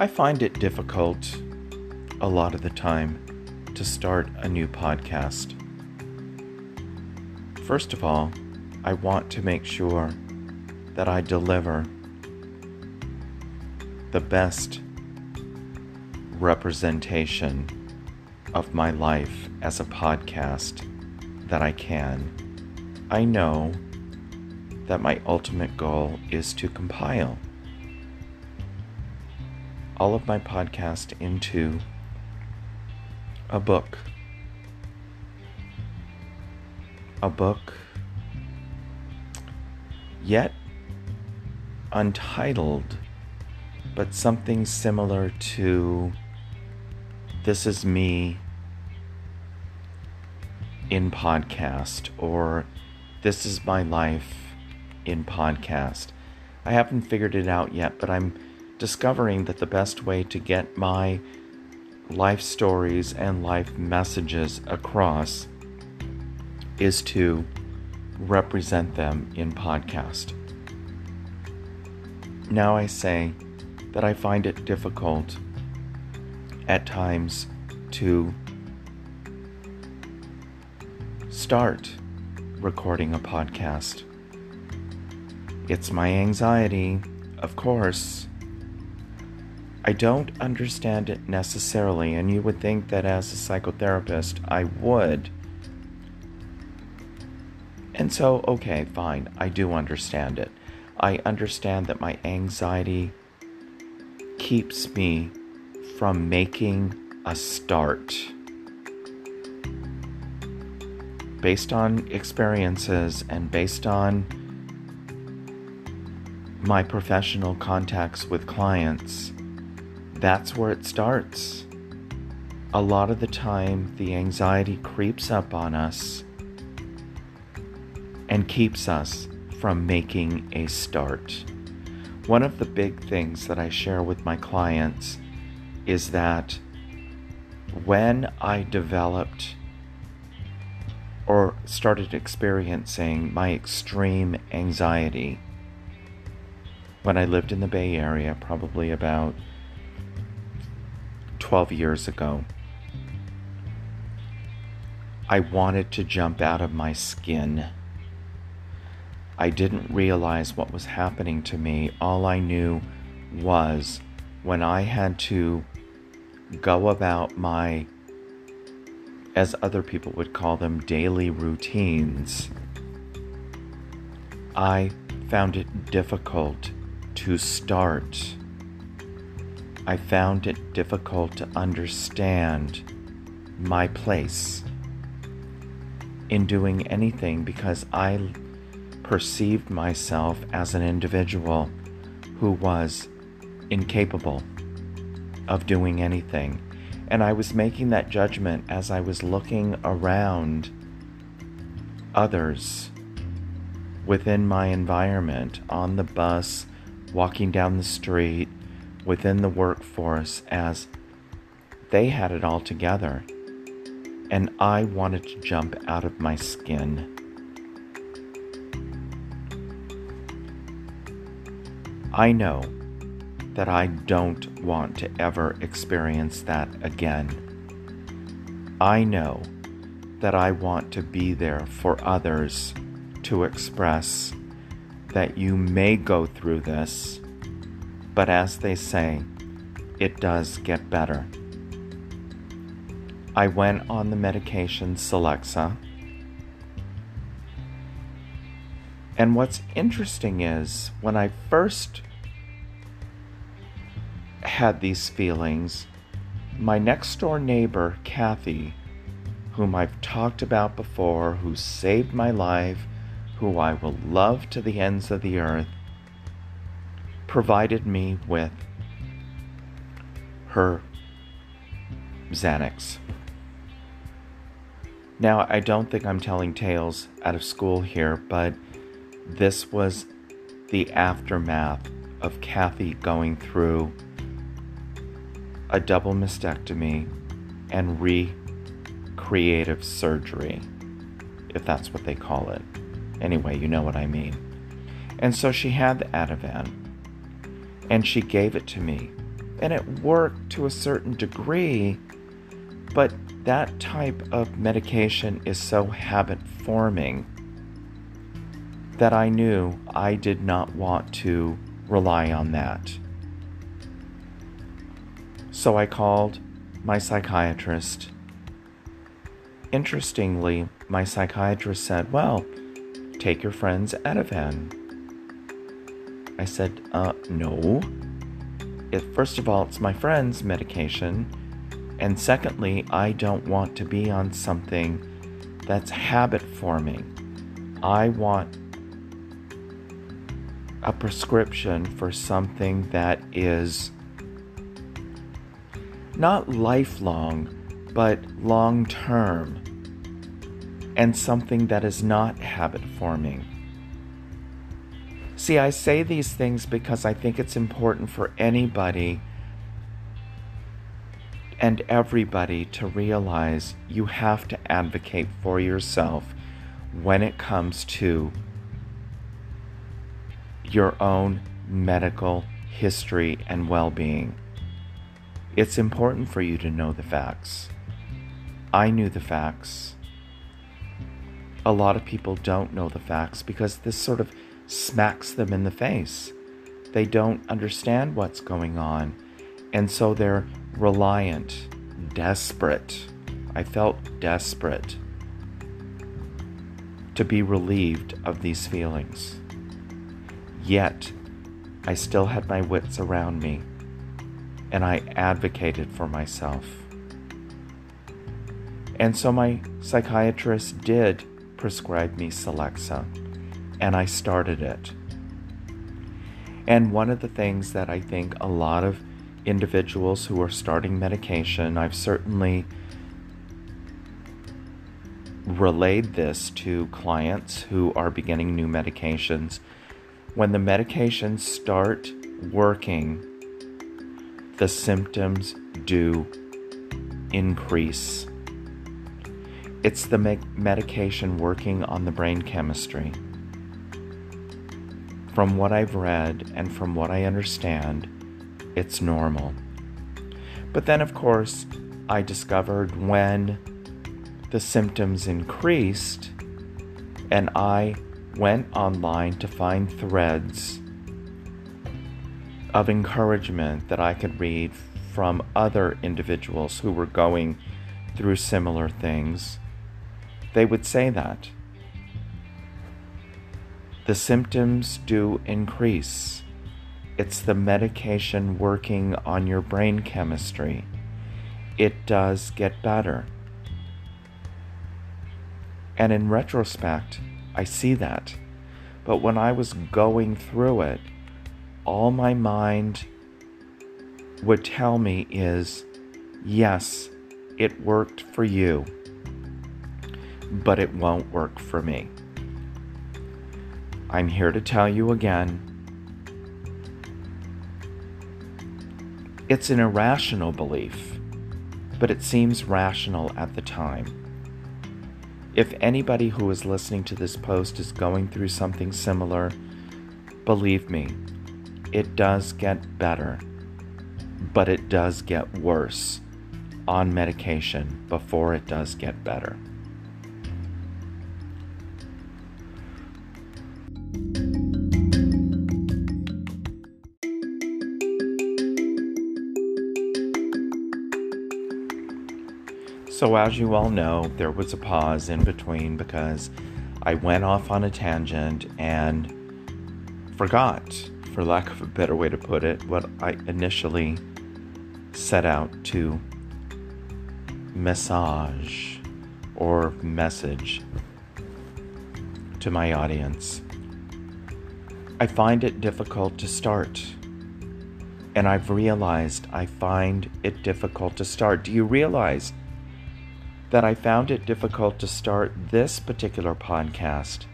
I find it difficult a lot of the time to start a new podcast. First of all, I want to make sure that I deliver the best representation of my life as a podcast that I can. I know that my ultimate goal is to compile all of my podcast into a book. A book yet untitled, but something similar to This Is Me in podcast or This Is My Life in podcast. I haven't figured it out yet, but I'm discovering that the best way to get my life stories and life messages across is to represent them in podcast. Now I say that I find it difficult at times to start recording a podcast. It's my anxiety, of course. I don't understand it necessarily, and you would think that as a psychotherapist I would. And so, okay, fine, I do understand it. I understand that my anxiety keeps me from making a start. Based on experiences and based on my professional contacts with clients, that's where it starts. A lot of the time, the anxiety creeps up on us and keeps us from making a start. One of the big things that I share with my clients is that when I developed or started experiencing my extreme anxiety when I lived in the Bay Area, probably about 12 years ago. I wanted to jump out of my skin. I didn't realize what was happening to me. All I knew was when I had to go about my, as other people would call them, daily routines, I found it difficult to start. I found it difficult to understand my place in doing anything because I perceived myself as an individual who was incapable of doing anything. And I was making that judgment as I was looking around others within my environment on the bus, walking down the street, within the workforce, as they had it all together. And I wanted to jump out of my skin. I know that I don't want to ever experience that again. I know that I want to be there for others to express that you may go through this, but as they say, it does get better. I went on the medication Celexa. And what's interesting is when I first had these feelings, my next door neighbor, Kathy, whom I've talked about before, who saved my life, who I will love to the ends of the earth, provided me with her Xanax. Now, I don't think I'm telling tales out of school here, but this was the aftermath of Kathy going through a double mastectomy and recreative surgery, if that's what they call it. Anyway, you know what I mean. And so she had the Ativan, and she gave it to me. And it worked to a certain degree, but that type of medication is so habit forming that I knew I did not want to rely on that. So I called my psychiatrist. Interestingly, my psychiatrist said, Well, take your friend's Ativan. I said, Uh, no. It, first of all, it's my friend's medication. And secondly, I don't want to be on something that's habit forming. I want a prescription for something that is not lifelong, but long term, and something that is not habit forming. See, I say these things because I think it's important for anybody and everybody to realize you have to advocate for yourself when it comes to your own medical history and well being. It's important for you to know the facts. I knew the facts. A lot of people don't know the facts because this sort of smacks them in the face. They don't understand what's going on, and so they're reliant, desperate. I felt desperate to be relieved of these feelings. Yet, I still had my wits around me, and I advocated for myself. And so my psychiatrist did prescribe me Celexa, and I started it. And one of the things that I think a lot of individuals who are starting medication, I've certainly relayed this to clients who are beginning new medications when the medications start working, the symptoms do increase. It's the me- medication working on the brain chemistry. From what I've read and from what I understand, it's normal. But then, of course, I discovered when the symptoms increased and I went online to find threads of encouragement that I could read from other individuals who were going through similar things, they would say that. The symptoms do increase. It's the medication working on your brain chemistry. It does get better. And in retrospect, I see that. But when I was going through it, all my mind would tell me is yes, it worked for you, but it won't work for me. I'm here to tell you again it's an irrational belief, but it seems rational at the time. If anybody who is listening to this post is going through something similar, believe me, it does get better, but it does get worse on medication before it does get better. So, as you all know, there was a pause in between because I went off on a tangent and forgot, for lack of a better way to put it, what I initially set out to massage or message to my audience. I find it difficult to start. And I've realized I find it difficult to start. Do you realize that I found it difficult to start this particular podcast.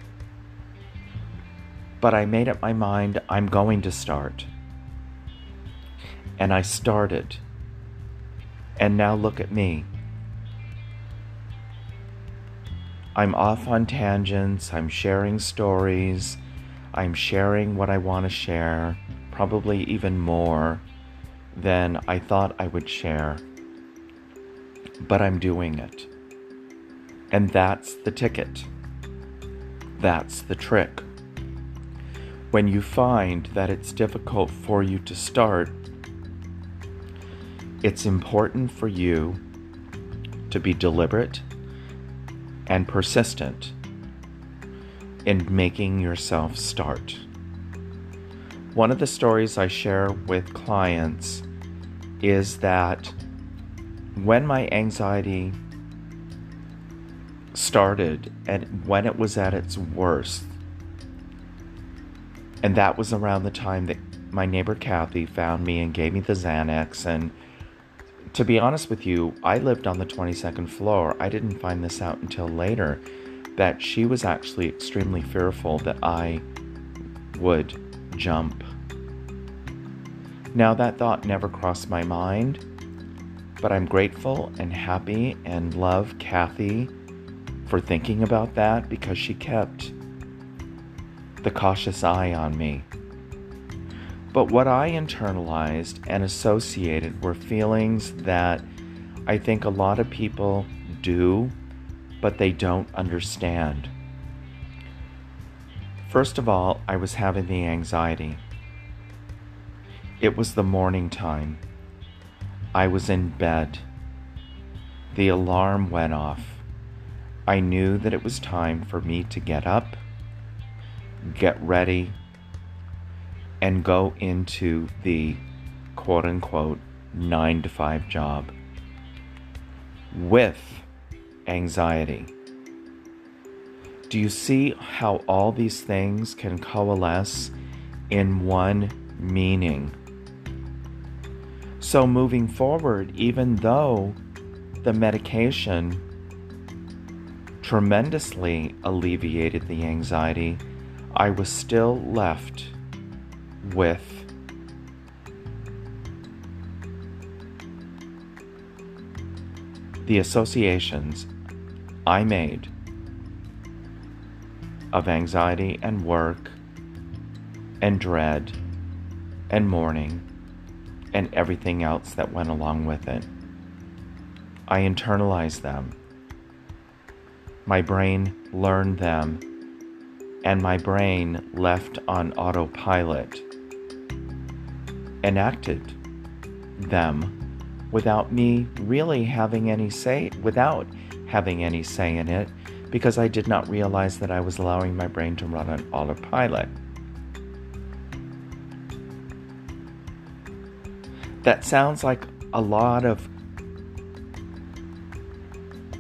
But I made up my mind I'm going to start. And I started. And now look at me. I'm off on tangents, I'm sharing stories, I'm sharing what I want to share, probably even more, than I thought I would share, but I'm doing it. And that's the ticket. That's the trick. When you find that it's difficult for you to start, it's important for you to be deliberate and persistent in making yourself start. One of the stories I share with clients is that when my anxiety started and when it was at its worst, and that was around the time that my neighbor Kathy found me and gave me the Xanax. And to be honest with you, I lived on the 22nd floor. I didn't find this out until later that she was actually extremely fearful that I would jump. Now, that thought never crossed my mind, but I'm grateful and happy and love Kathy for thinking about that because she kept the cautious eye on me. But what I internalized and associated were feelings that I think a lot of people do, but they don't understand. First of all, I was having the anxiety. It was the morning time. I was in bed. The alarm went off. I knew that it was time for me to get up, get ready, and go into the quote unquote nine to five job with anxiety. Do you see how all these things can coalesce in one meaning? So, moving forward, even though the medication tremendously alleviated the anxiety, I was still left with the associations I made of anxiety and work and dread and morning and everything else that went along with it. I internalized them. My brain learned them, and my brain left on autopilot, enacted them without me really having any say, without having any say in it, because I did not realize that I was allowing my brain to run on autopilot. That sounds like a lot of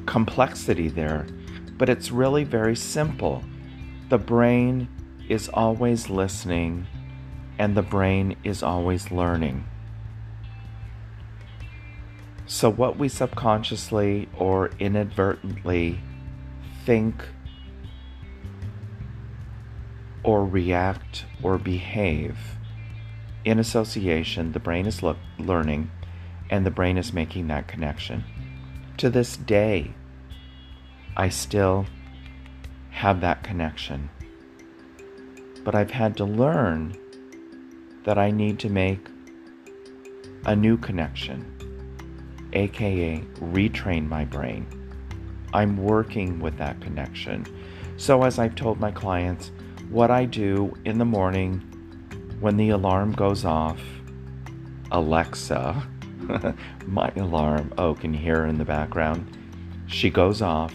complexity there, but it's really very simple. The brain is always listening, and the brain is always learning. So, what we subconsciously or inadvertently think or react or behave in association, the brain is learning and the brain is making that connection. To this day, I still have that connection. But I've had to learn that I need to make a new connection, aka retrain my brain. I'm working with that connection. So, as I've told my clients, what I do in the morning when the alarm goes off, Alexa, my alarm, oh, can you hear her in the background? She goes off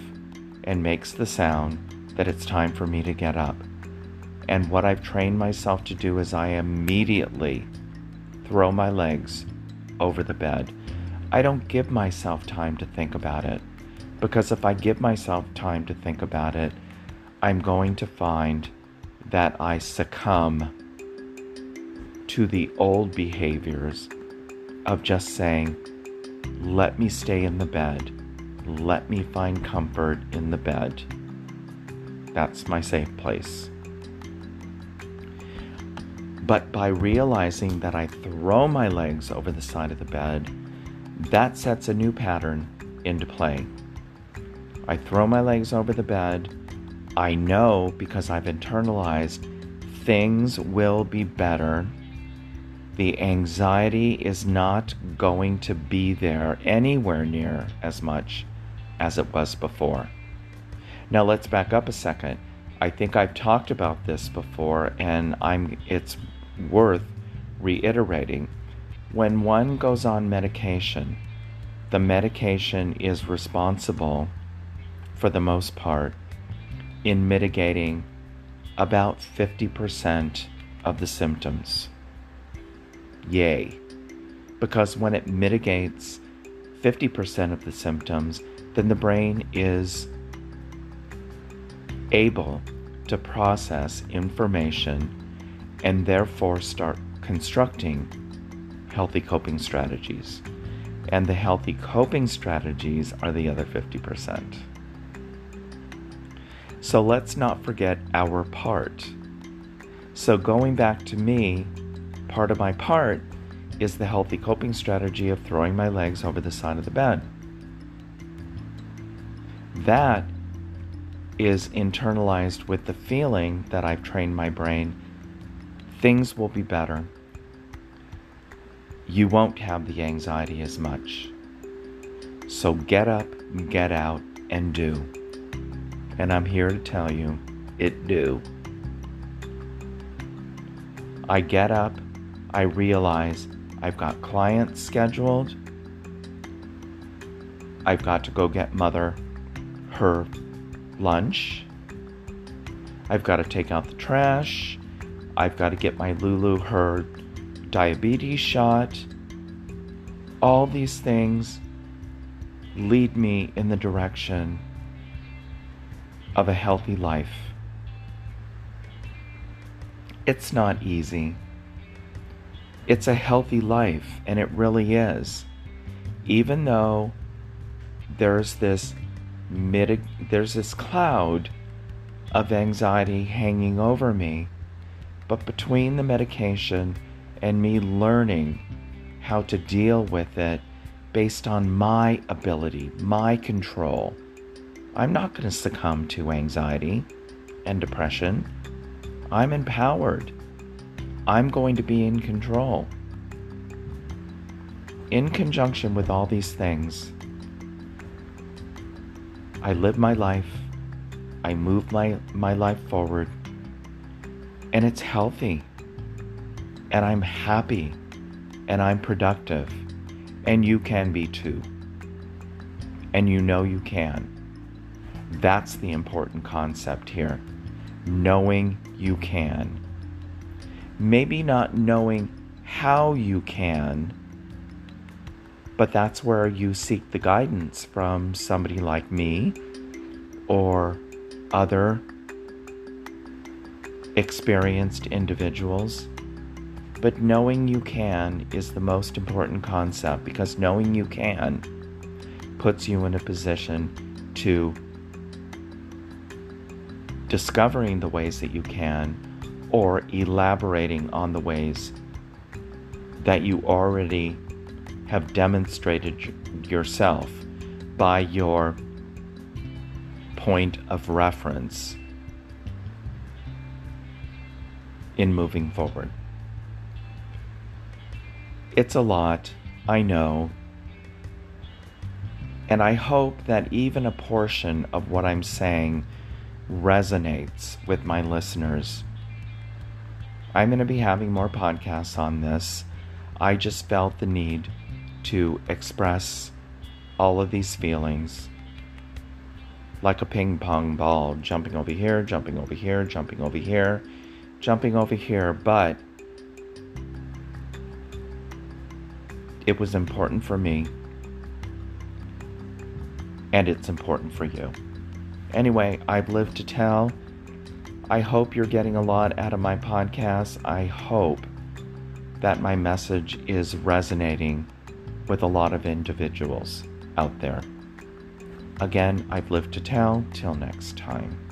and makes the sound that it's time for me to get up. And what I've trained myself to do is I immediately throw my legs over the bed. I don't give myself time to think about it because if I give myself time to think about it, I'm going to find that I succumb to the old behaviors of just saying, let me stay in the bed, let me find comfort in the bed. That's my safe place. But by realizing that I throw my legs over the side of the bed, that sets a new pattern into play. I throw my legs over the bed. I know because I've internalized things will be better the anxiety is not going to be there anywhere near as much as it was before. Now let's back up a second. I think I've talked about this before and I'm it's worth reiterating. When one goes on medication, the medication is responsible for the most part in mitigating about 50% of the symptoms. Yay. Because when it mitigates 50% of the symptoms, then the brain is able to process information and therefore start constructing healthy coping strategies. And the healthy coping strategies are the other 50%. So let's not forget our part. So, going back to me, part of my part is the healthy coping strategy of throwing my legs over the side of the bed. That is internalized with the feeling that I've trained my brain things will be better. You won't have the anxiety as much. So get up, get out, and do. And I'm here to tell you, it do. I get up, I realize I've got clients scheduled. I've got to go get mother her lunch. I've got to take out the trash. I've got to get my Lulu her diabetes shot. All these things lead me in the direction of a healthy life. It's not easy. It's a healthy life, and it really is. Even though there's this mitig- there's this cloud of anxiety hanging over me. But between the medication and me learning how to deal with it based on my ability, my control, I'm not going to succumb to anxiety and depression. I'm empowered. I'm going to be in control. In conjunction with all these things, I live my life, I move my, my life forward, and it's healthy, and I'm happy, and I'm productive, and you can be too. And you know you can. That's the important concept here. Knowing you can. Maybe not knowing how you can but that's where you seek the guidance from somebody like me or other experienced individuals. But knowing you can is the most important concept because knowing you can puts you in a position to discovering the ways that you can or elaborating on the ways that you already have demonstrated yourself by your point of reference in moving forward. It's a lot, I know, and I hope that even a portion of what I'm saying resonates with my listeners. I'm going to be having more podcasts on this. I just felt the need to express all of these feelings like a ping pong ball, jumping over here, jumping over here, jumping over here, jumping over here, but it was important for me and it's important for you. Anyway, I've lived to tell. I hope you're getting a lot out of my podcast. I hope that my message is resonating with a lot of individuals out there. Again, I've lived to tell. Till next time.